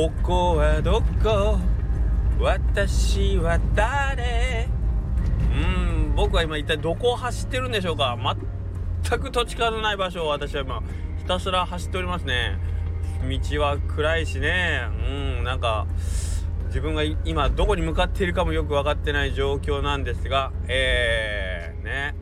ここはどこ？私は誰？うん僕は今一体どこを走ってるんでしょうか？全く土地勘のない場所を私は今ひたすら走っておりますね。道は暗いしね。うんなんか自分が今どこに向かっているかもよく分かってない状況なんですがえー、ね。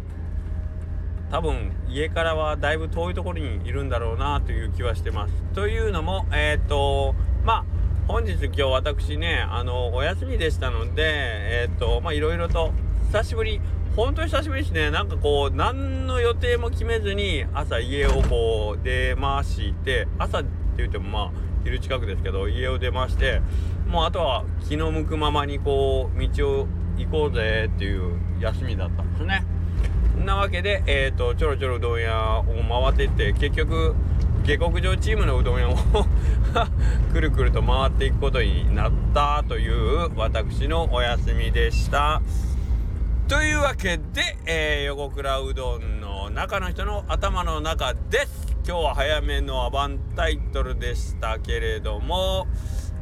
多分家からはだいぶ遠いところにいるんだろうなという気はしてます。というのもえっ、ー、とまあ本日今日私ねあのお休みでしたのでえっ、とまあいろいろと久しぶり本当に久しぶりですねなんかこう何の予定も決めずに朝家をこう出まして朝って言ってもまあ昼近くですけど家を出ましてもうあとは気の向くままにこう道を行こうぜっていう休みだったんですね。そんなわけで、えーと、ちょろちょろうどん屋を回ってって結局下克上チームのうどん屋を くるくると回っていくことになったという私のお休みでした。というわけで、えー、横倉うどんの中の人の頭の中です。今日は早めのアバンタイトルでしたけれども、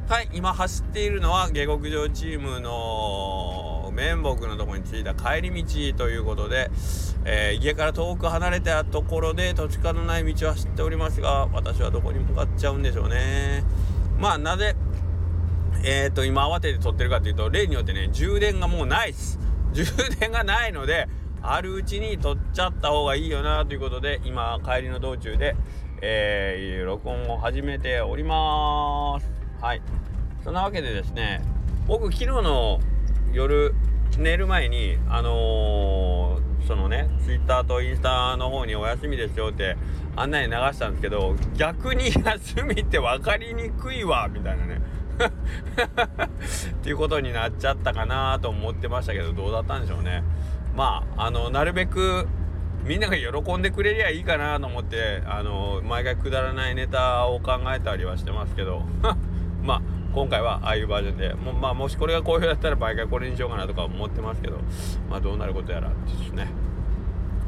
はい、今走っているのは下克上チームの綿木のとこに着いた帰り道ということで、えー、家から遠く離れたところで土地勘のない道は知っておりますが私はどこに向かっちゃうんでしょうね。まあなぜえっ、ー、と今慌てて撮ってるかというと例によってね充電がもうないっす。充電がないのであるうちに撮っちゃった方がいいよなということで今帰りの道中で、えー、録音を始めております。はい。そんなわけでですね僕昨日の夜寝る前にあのー、そのねツイッターとインスタの方にお休みですよって案内流したんですけど逆に休みって分かりにくいわみたいなね。っていうことになっちゃったかなと思ってましたけどどうだったんでしょうね。まああのなるべくみんなが喜んでくれりゃいいかなと思ってあの毎回くだらないネタを考えたりはしてますけど。まあ今回はああいうバージョンで。も,、まあ、もしこれが好評だったら毎回これにしようかなとか思ってますけど、まあ、どうなることやらですね。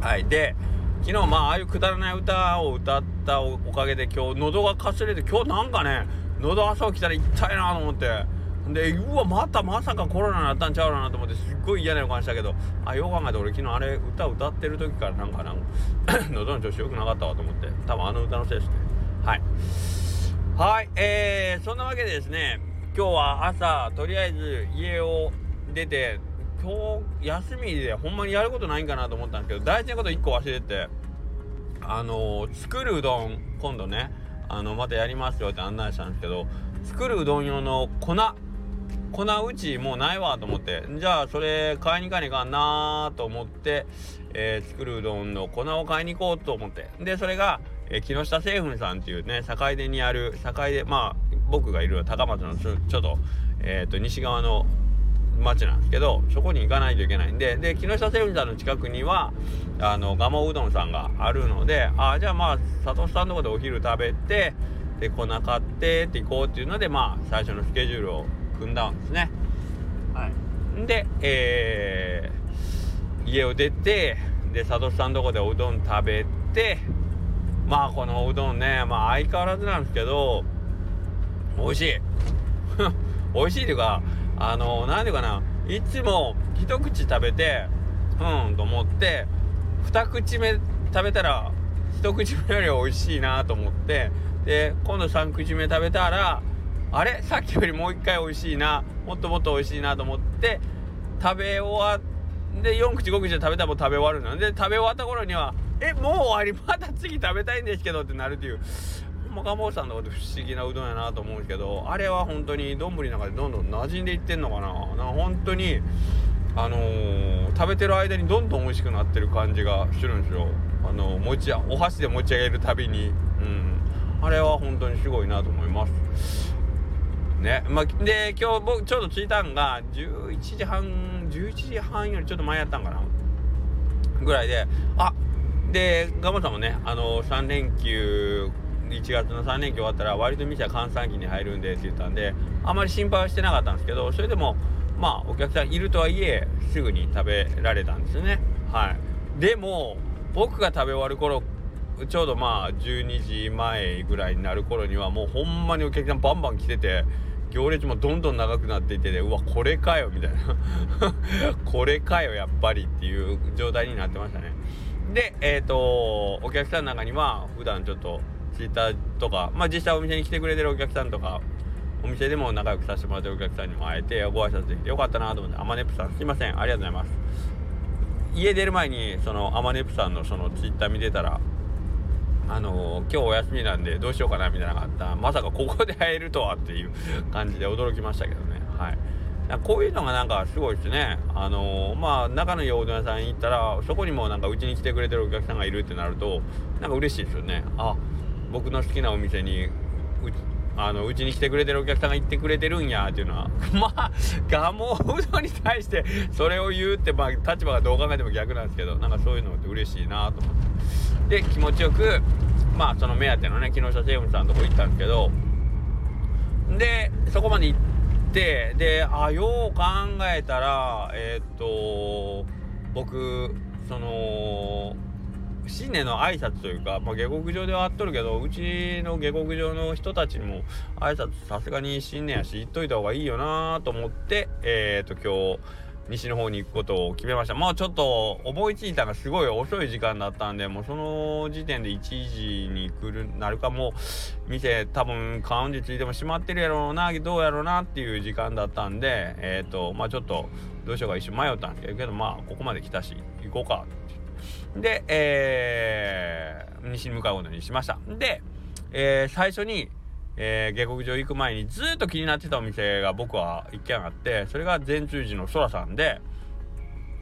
はい。で昨日まあああいうくだらない歌を歌ったおかげで今日喉がかすれて今日なんかね喉朝起きたら痛いなと思って。でうわまたまさかコロナになったんちゃうかなと思ってすっごい嫌な予感したけどあよう考えて俺昨日あれ歌歌ってる時からなんかなん 喉の調子良くなかったわと思って多分あの歌のせいですね。はい。はい、えー、そんなわけでですね、今日は朝、とりあえず家を出て、今日休みでほんまにやることないんかなと思ったんですけど、大事なこと1個忘れてて、あのー、作るうどん、今度ね、あの、またやりますよって案内したんですけど、作るうどん用の粉、粉うちもうないわと思って、じゃあそれ買いに行かねえかんなと思って、えー、作るうどんの粉を買いに行こうと思って、で、それが、え、木下製粉さんっていうね坂出にある坂出まあ僕がいる高松のちょっと,、えーと、西側の町なんですけどそこに行かないといけないんでで木下製粉さんの近くにはあの蒲生うどんさんがあるのであじゃあまあ佐藤さんのとこでお昼食べてで粉買ってって行こうっていうのでまあ最初のスケジュールを組んだんですね。はい、で、えー、家を出てで佐藤さんのとこでおうどん食べてまあこのうどんねまあ相変わらずなんですけど美味しい。美味しいというかあの何ていうかないつも一口食べてうんと思って二口目食べたら一口目より美味しいなと思ってで今度3口目食べたらあれ？さっきよりもう一回美味しいなもっともっと美味しいなと思って食べ終わって4口5口で食べたらもう食べ終わるので食べ終わった頃にはえもう終わりまた次食べたいんですけどってなるっていうほんま蒲生さんのこと不思議なうどんやなと思うんですけどあれは本当に丼の中でどんどん馴染んでいってんのかな？なんか本当にあのー、食べてる間にどんどん美味しくなってる感じがするんですよ。あのー、持ちお箸で持ち上げるたびに。うん。あれは本当にすごいなと思います。ね。まあ、で今日僕ちょうど着いたんが11時半11時半よりちょっと前やったんかな？ぐらいであでガモさんもねあの3連休1月の3連休終わったら割と店は閑散期に入るんでって言ったんであまり心配はしてなかったんですけどそれでもまあお客さんいるとはいえすぐに食べられたんですよね。はい。でも僕が食べ終わる頃ちょうどまあ12時前ぐらいになる頃にはもうほんまにお客さんバンバン来てて行列もどんどん長くなっていてねうわこれかよみたいな。これかよやっぱりっていう状態になってましたね。でえっ、ー、とお客さんの中には普段ちょっとツイッターとかまあ実際お店に来てくれてるお客さんとかお店でも仲良くさせてもらってるお客さんにも会えてご挨拶できてよかったなと思ってアマネプさんすいません。ありがとうございます。家出る前にそのアマネプさんのそのツイッター見てたらあのー、今日お休みなんでどうしようかなみたいなのがあった。まさかここで会えるとはっていう感じで驚きましたけどね。はい。こういうのがなんかすごいですね。あのー、まあ仲のいいおうどん屋さん行ったらそこにもなんかうちに来てくれてるお客さんがいるってなるとなんか嬉しいですよね。あ僕の好きなお店にうあのうちに来てくれてるお客さんが言ってくれてるんやっていうのは まあガモうどんに対してそれを言うってまあ立場がどう考えても逆なんですけどなんかそういうのって嬉しいなと思って。で気持ちよくまあその目当てのね木下セーブさんのとこ行ったんですけどでそこまで行っててであよう考えたらえー、っと僕その新年の挨拶というか、まあ、下克上ではあっとるけどうちの下克上の人たちにも挨拶さすがに新年やし言っといた方がいいよなと思ってえっ、と今日西の方に行くことを決めました。もうちょっと思いついたのがすごい遅い時間だったんでもうその時点で1時に来るなるかもう店多分カウンジついても閉まってるやろうなどうやろうなっていう時間だったんでえっ、ー、とまあちょっとどうしようか一瞬迷ったんですけどまあここまで来たし行こうかで、えー、西に向かうことにしました。で、えー、最初に、えー、下克上行く前にずっと気になってたお店が僕は一軒あって、それが善通寺の空さんで、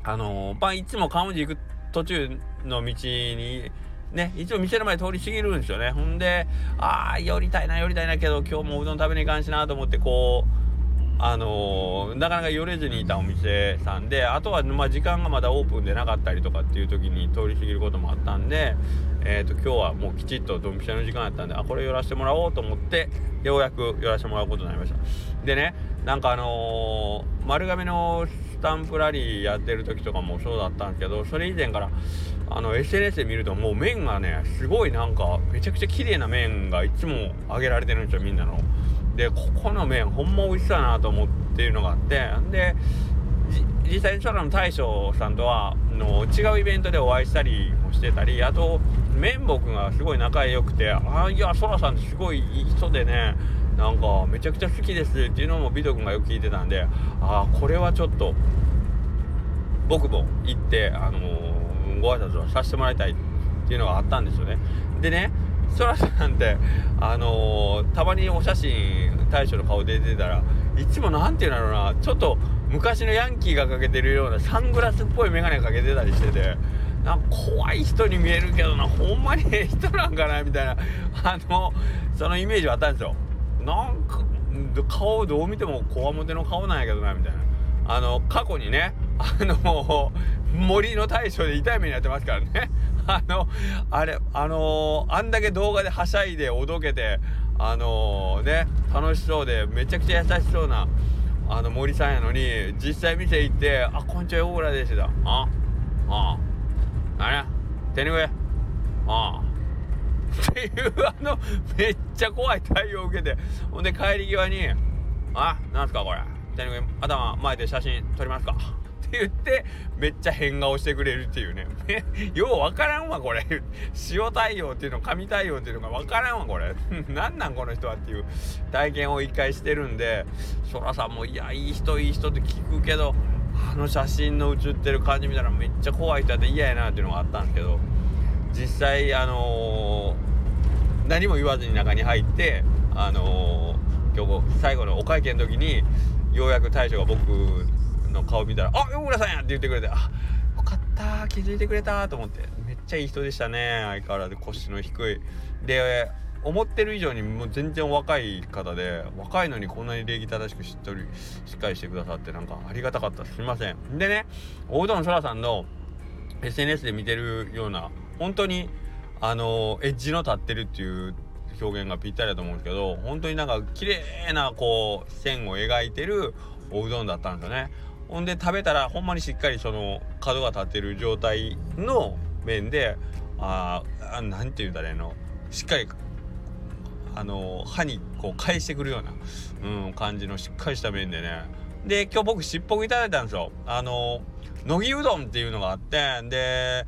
あのー、まあ、いつも川口行く途中の道に、ね、いつも店の前通り過ぎるんですよね。ほんで、ああ、寄りたいな、寄りたいなけど、今日もうどん食べに行かんしなと思って、こう、あのー、なかなか寄れずにいたお店さんであとは、まあ、時間がまだオープンでなかったりとかっていう時に通り過ぎることもあったんで、えーと、今日はもうきちっとドンピシャの時間やったんであこれ寄らせてもらおうと思ってようやく寄らせてもらうことになりましたでねなんかあのー、丸亀のスタンプラリーやってる時とかもそうだったんですけどそれ以前からあの SNS で見るともう麺がねすごいなんかめちゃくちゃ綺麗な麺がいつも揚げられてるんですよみんなの。でここの麺ほんま美味しそうやなと思っているのがあってで実際に空の大将さんとはの違うイベントでお会いしたりもしてたりあと綿僕がすごい仲良くて「あいや空さんってすごいいい人でねなんかめちゃくちゃ好きです」っていうのも美斗君がよく聞いてたんでああこれはちょっと僕も行ってあのー、ご挨拶をさせてもらいたいっていうのがあったんですよね。でねそらさんってあのー、たまにお写真大将の顔出てたらいつも何て言うんだろうなちょっと昔のヤンキーがかけてるようなサングラスっぽい眼鏡かけてたりしててなんか怖い人に見えるけどなほんまにええ人なんかなみたいなあのそのイメージはあったんですよ。なんか顔をどう見てもこわもての顔なんやけどなみたいな。あの過去にねあの森の大将で痛い目にやってますからね。あの、あれ、あのー、あんだけ動画ではしゃいでおどけて、あのー、ね、楽しそうで、めちゃくちゃ優しそうな、あの森さんやのに、実際店行って、あ、こんにちは、オーラですだ。あ、あ、あれ手ぬぐい？ああ。っていう、あの、めっちゃ怖い対応を受けて、ほんで帰り際に、あ、なんすかこれ？手ぬぐい、頭前で写真撮りますか？って言ってめっちゃ変顔してくれるっていうね。ようわからんわこれ。塩対応っていうの紙対応っていうのがわからんわこれ。なんなんこの人はっていう体験を一回してるんでそらさんもいやいい人いい人って聞くけどあの写真の写ってる感じ見たらめっちゃ怖い人やって嫌やなっていうのがあったんですけど実際あのー、何も言わずに中に入ってあのー、今日最後のお会計の時にようやく大将が僕の顔見たら「あ横村さんや!」って言ってくれて「あよかった気づいてくれた」と思ってめっちゃいい人でしたね相変わらず腰の低い。で思ってる以上にもう全然若い方で若いのにこんなに礼儀正しくしっとりしっかりしてくださってなんかありがたかったす。いません。でね大うどんそらさんの SNS で見てるような本当にあのエッジの立ってるっていう表現がぴったりだと思うんですけど本当になんか綺麗なこう線を描いてるおうどんだったんですよね。ほんで食べたらほんまにしっかりその角が立ってる状態の麺でああなんて言うんだろうのしっかりあの歯にこう返してくるような、うん、感じのしっかりした麺でね。で今日僕しっぽくいただいたんですよ。あの乃木うどんっていうのがあってで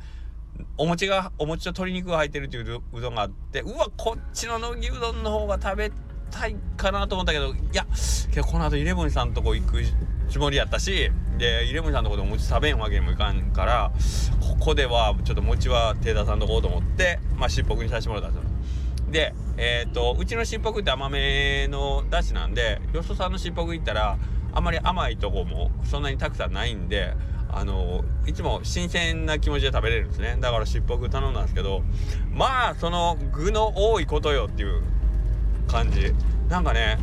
お餅がお餅と鶏肉が入ってるっていううどんがあってうわこっちの乃木うどんの方が食べたいかなと思ったけどいやけどこの後イレブンさんとこ行くつもりやったしでイレブンさんのとこでお餅食べんわけにもいかんからここではちょっと餅は手田さんとこうと思ってまあしっぽくにさせてもらったんですよ。でえっ、ー、とうちのしっぽくって甘めのだしなんでよそさんのしっぽく行ったらあまり甘いとこもそんなにたくさんないんであのいつも新鮮な気持ちで食べれるんですね。だからしっぽく頼んだんですけどまあその具の多いことよっていう感じ。なんかね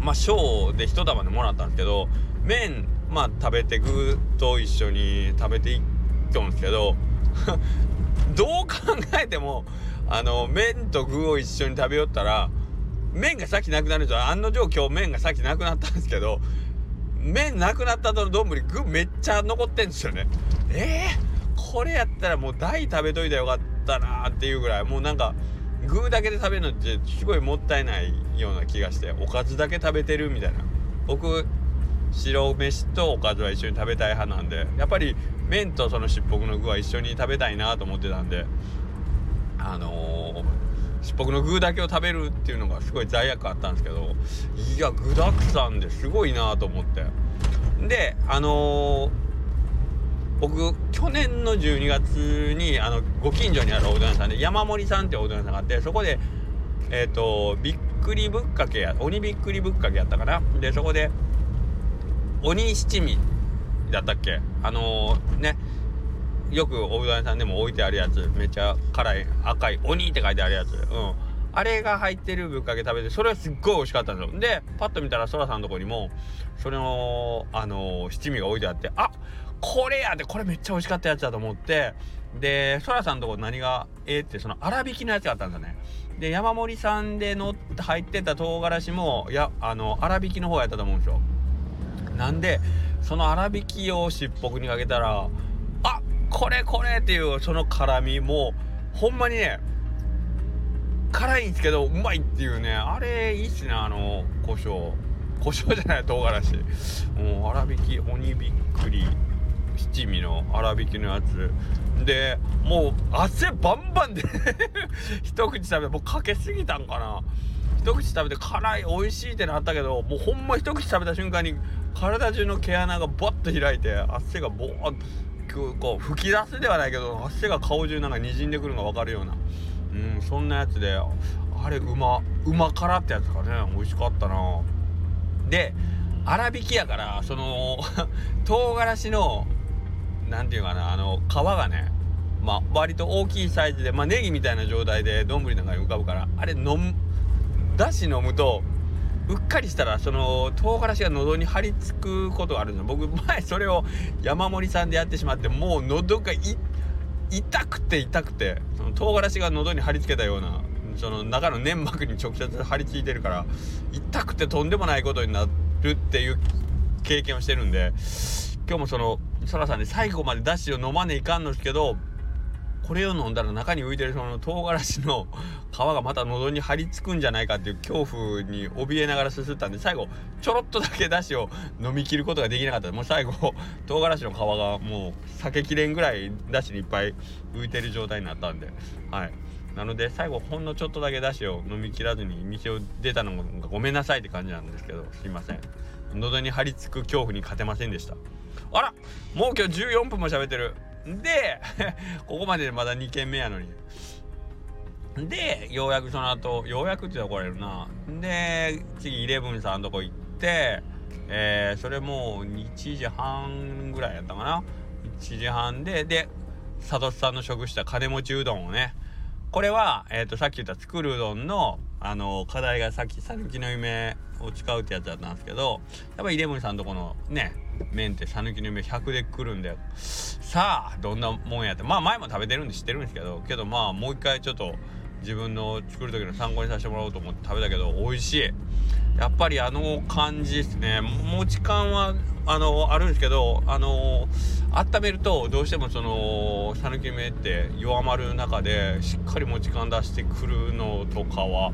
まあ小で一玉でもらったんですけど麺まあ食べて具と一緒に食べていっとんですけど どう考えてもあの麺と具を一緒に食べよったら麺が先なくなるんですよ案の定今日麺が先なくなったんですけど麺なくなった後の丼具めっちゃ残ってんですよね。えー、これやったらもう大食べといたらよかったなーっていうぐらいもうなんか具だけで食べるのってすごいもったいないような気がしておかずだけ食べてるみたいな。僕白飯とおかずは一緒に食べたい派なんでやっぱり麺とそのしっぽくの具は一緒に食べたいなと思ってたんであのー、しっぽくの具だけを食べるっていうのがすごい罪悪あったんですけどいや具だくさんですごいなと思って。であのー、僕去年の12月にあのご近所にあるおうどん屋さんで山盛さんっておうどん屋さんがあってそこでえっ、ー、とびっくりぶっかけや鬼びっくりぶっかけやったかな？でそこで鬼七味だったっけ？あのー、ねよくおうどん屋さんでも置いてあるやつめっちゃ辛い赤い鬼って書いてあるやつ。うん。あれが入ってるぶっかけ食べてそれはすっごい美味しかったんですよ。でパッと見たらそらさんのとこにもそれのあのー、七味が置いてあってあこれやでこれめっちゃ美味しかったやつだと思って。でそらさんのとこ何がええってその粗挽きのやつがあったんだね。で山盛りさんでの入ってた唐辛子もいやあの粗挽きの方やったと思うんですよ。なんでその粗挽きをしっぽくにかけたらあこれこれっていうその辛みもほんまにね辛いんですけどうまいっていうねあれいいっすねあの胡椒。胡椒じゃない唐辛子。もう粗挽き鬼びっくり。七味の粗挽きのやつ。でもう汗バンバンで 一口食べてもうかけすぎたんかな。一口食べて辛い美味しいってなったけどもうほんま一口食べた瞬間に体中の毛穴がバッと開いて汗がボーッとこう吹き出すではないけど汗が顔中なんかにじんでくるのが分かるような。うんそんなやつであれうまうま辛ってやつかね。美味しかったな。で粗挽きやからその 唐辛子の何て言うかなあの皮がねまあ割と大きいサイズでまあネギみたいな状態で丼の中に浮かぶからあれ飲むだし飲むとうっかりしたらその唐辛子が喉に張り付くことがあるんですよ僕前それを山盛りさんでやってしまってもう喉が痛くて痛くてその唐辛子が喉に張り付けたようなその中の粘膜に直接張り付いてるから痛くてとんでもないことになるっていう経験をしてるんで今日もそのそらさんに最後までダッシュを飲まねえかんのですけどこれを飲んだら中に浮いてるその唐辛子の皮がまた喉に張り付くんじゃないかっていう恐怖に怯えながらすすったんで最後ちょろっとだけだしを飲み切ることができなかった。もう最後唐辛子の皮がもう避けきれんぐらいだしにいっぱい浮いてる状態になったんで。はい。なので最後ほんのちょっとだけだしを飲み切らずに店を出たのがごめんなさいって感じなんですけどすいません。喉に張り付く恐怖に勝てませんでした。あらもう今日14分も喋ってる。で ここまででまだ2軒目やのに。でようやくその後ようやくって怒られるな。で次イレブンさんとこ行ってえー、それもう1時半ぐらいやったかな。1時半でで佐藤さんの食した金持ちうどんをねこれは、えーと、さっき言った作るうどんのあの課題がさっきさぬきの夢を使うってやつだったんですけどやっぱイレブンさんとこのね麺ってさぬきの夢100でくるんでさあどんなもんやってまあ前も食べてるんで知ってるんですけどけどまあもう一回ちょっと自分の作る時の参考にさせてもらおうと思って食べたけど美味しい。やっぱりあの感じですね。持ち感はあのあるんですけどあの温めるとどうしてもその讃岐目って弱まる中でしっかり持ち感出してくるのとかは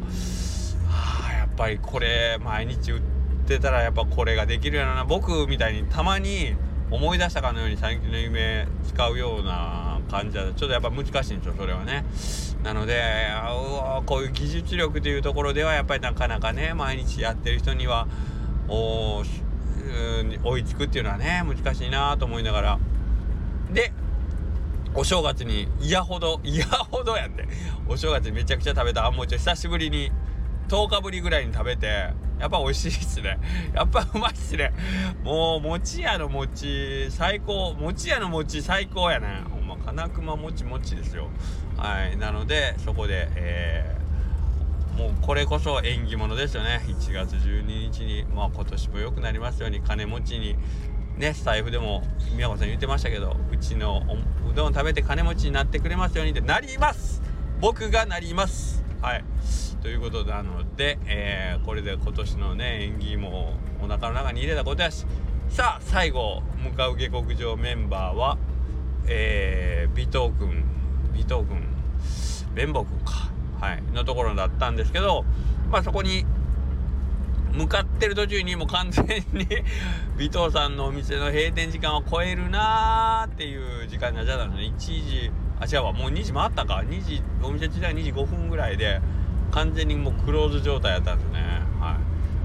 あやっぱりこれ毎日売ってたらやっぱこれができるような僕みたいにたまに思い出したかのように讃岐の夢使うような感じはちょっとやっぱ難しいんですよそれはね。なのでこういう技術力というところではやっぱりなかなかね毎日やってる人にはお追いつくっていうのはね難しいなと思いながら。でお正月に嫌ほど嫌ほどやって。お正月にめちゃくちゃ食べた。あんもちを久しぶりに10日ぶりぐらいに食べてやっぱ美味しいっすね。やっぱうまいっすね。もう餅屋の餅最高。餅屋の餅最高やね。ほんま金熊餅餅ですよ。はい。なのでそこでえー、これこそ縁起物ですよね。1月12日にまあ今年も良くなりますように金持ちにね財布でも宮子さん言ってましたけどうちのうどん食べて金持ちになってくれますようにってなります。僕がなります。はい。ということなので、えー、これで今年のね縁起もお腹の中に入れたことやし。さあ最後向かう下克上メンバーはえー、尾藤君尾藤君弁坊君か。はいのところだったんですけどまあそこに向かってる途中にもう完全に 尾藤さんのお店の閉店時間を超えるなーっていう時間になっちゃったの1時あ違うわもう2時回ったか。2時お店自体2時5分ぐらいで完全にもうクローズ状態やったんですね。は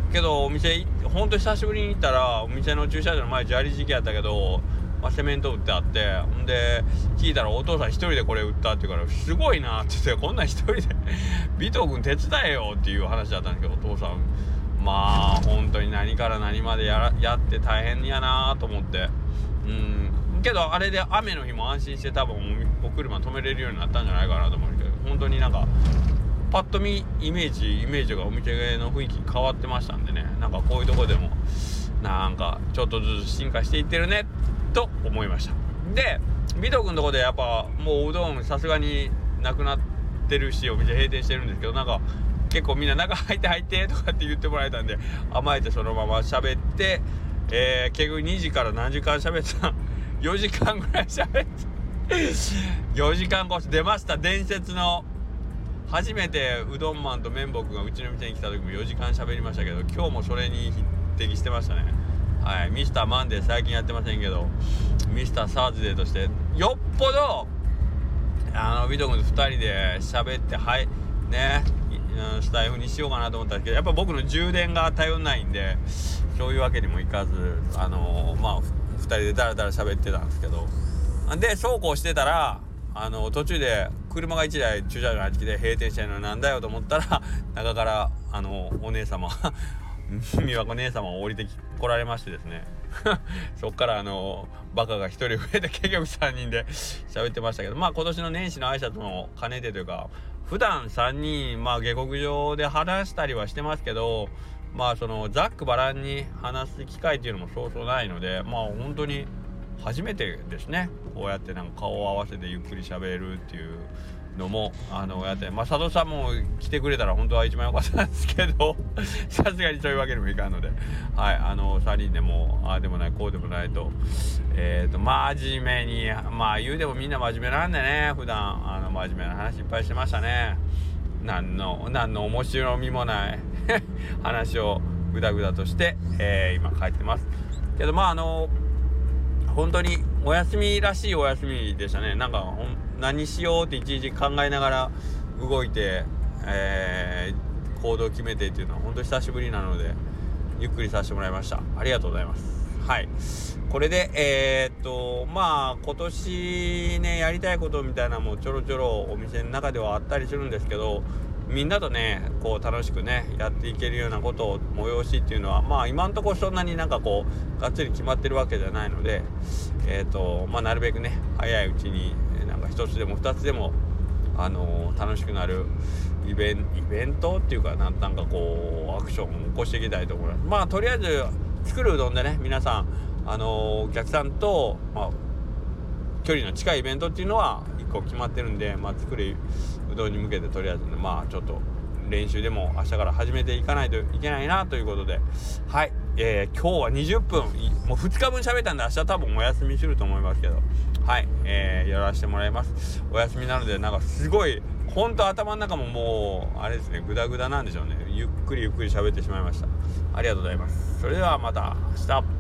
い。けどお店ほんと久しぶりに行ったらお店の駐車場の前砂利時期やったけどまあ、セメント売ってあってほんで聞いたらお父さん一人でこれ売ったって言うからすごいなって言ってこんなん一人で 尾藤君手伝えよっていう話だったんですけどお父さん。まあ本当に何から何までややって大変やなと思って。うん。けどあれで雨の日も安心して多分お車止めれるようになったんじゃないかなと思うけど本当になんかパッと見イメージイメージがお店の雰囲気変わってましたんでね。なんかこういうとこでもなんかちょっとずつ進化していってるねってと思いました。で尾藤君のとこでやっぱもううどんさすがになくなってるしお店閉店してるんですけどなんか結構みんな中入って入ってとかって言ってもらえたんで甘えてそのまま喋ってえー、結局2時から何時間喋った4時間ぐらい喋って4時間越し出ました。伝説の初めてうどんマンと綿棒がうちの店に来た時も4時間喋りましたけど今日もそれに匹敵してましたね。はいミスターマンデー最近やってませんけどミスターサーズデーとしてよっぽどあのビト君と2人で喋ってはいねスタイフにしようかなと思ったんですけどやっぱ僕の充電が頼んないんでそういうわけにもいかずあのまあ2人でダラダラ喋ってたんですけどでそうこうしてたらあの途中で車が1台駐車場に入ってきて閉店してるのなんだよと思ったら中からあのお姉様美和子姉様を降りてこられましてですねそっからあのバカが1人増えて結局3人で喋ってましたけどまあ今年の年始の挨拶も兼ねてというか普段3人まあ下克上で話したりはしてますけどまあそのざっくばらん。に話す機会っていうのもそうそうないのでまあ本当に初めてですねこうやってなん。か顔を合わせてゆっくり喋るっていうのもあのやってまあ佐藤さんも来てくれたら本当は一番良かったんですけど さすがにそういうわけにもいかんのではいあの3人でもああでもないこうでもないとえっ、ー、と真面目にまあ言うでもみんな真面目なんでね普段あの真面目な話いっぱいしてましたね。何の何の面白みもない 話をグダグダとして、えー、今帰ってます。けどまああの本当にお休みらしいお休みでしたね。なんか何しようっていちいち考えながら動いて、えー、行動を決めてっていうのは本当に久しぶりなのでゆっくりさせてもらいました。ありがとうございます。はい。これでえー、っとまあ今年ねやりたいことみたいなのもちょろちょろお店の中ではあったりするんですけどみんなとねこう楽しくねやっていけるようなことを催しっていうのはまあ今んところそんなになんかこうがっつり決まってるわけじゃないのでえっ、とまあなるべくね早いうちになんか1つでも2つでもあのー、楽しくなるイベンイベントっていうかなんかこうアクションを起こしていきたいと思います。まあとりあえず作るうどんでね皆さんあのー、お客さんと、まあ、距離の近いイベントっていうのは1個決まってるんで、まあ、作るうどんに向けてとりあえずねまあちょっと練習でも明日から始めていかないといけないなということで。はい。えー、今日は20分。もう2日分喋ったんで明日多分お休みすると思いますけど。はい。えー、やらせてもらいます。お休みなのでなんかすごいほんと頭の中ももうあれですねグダグダなんでしょうね。ゆっくりゆっくり喋ってしまいました。ありがとうございます。それではまた明日。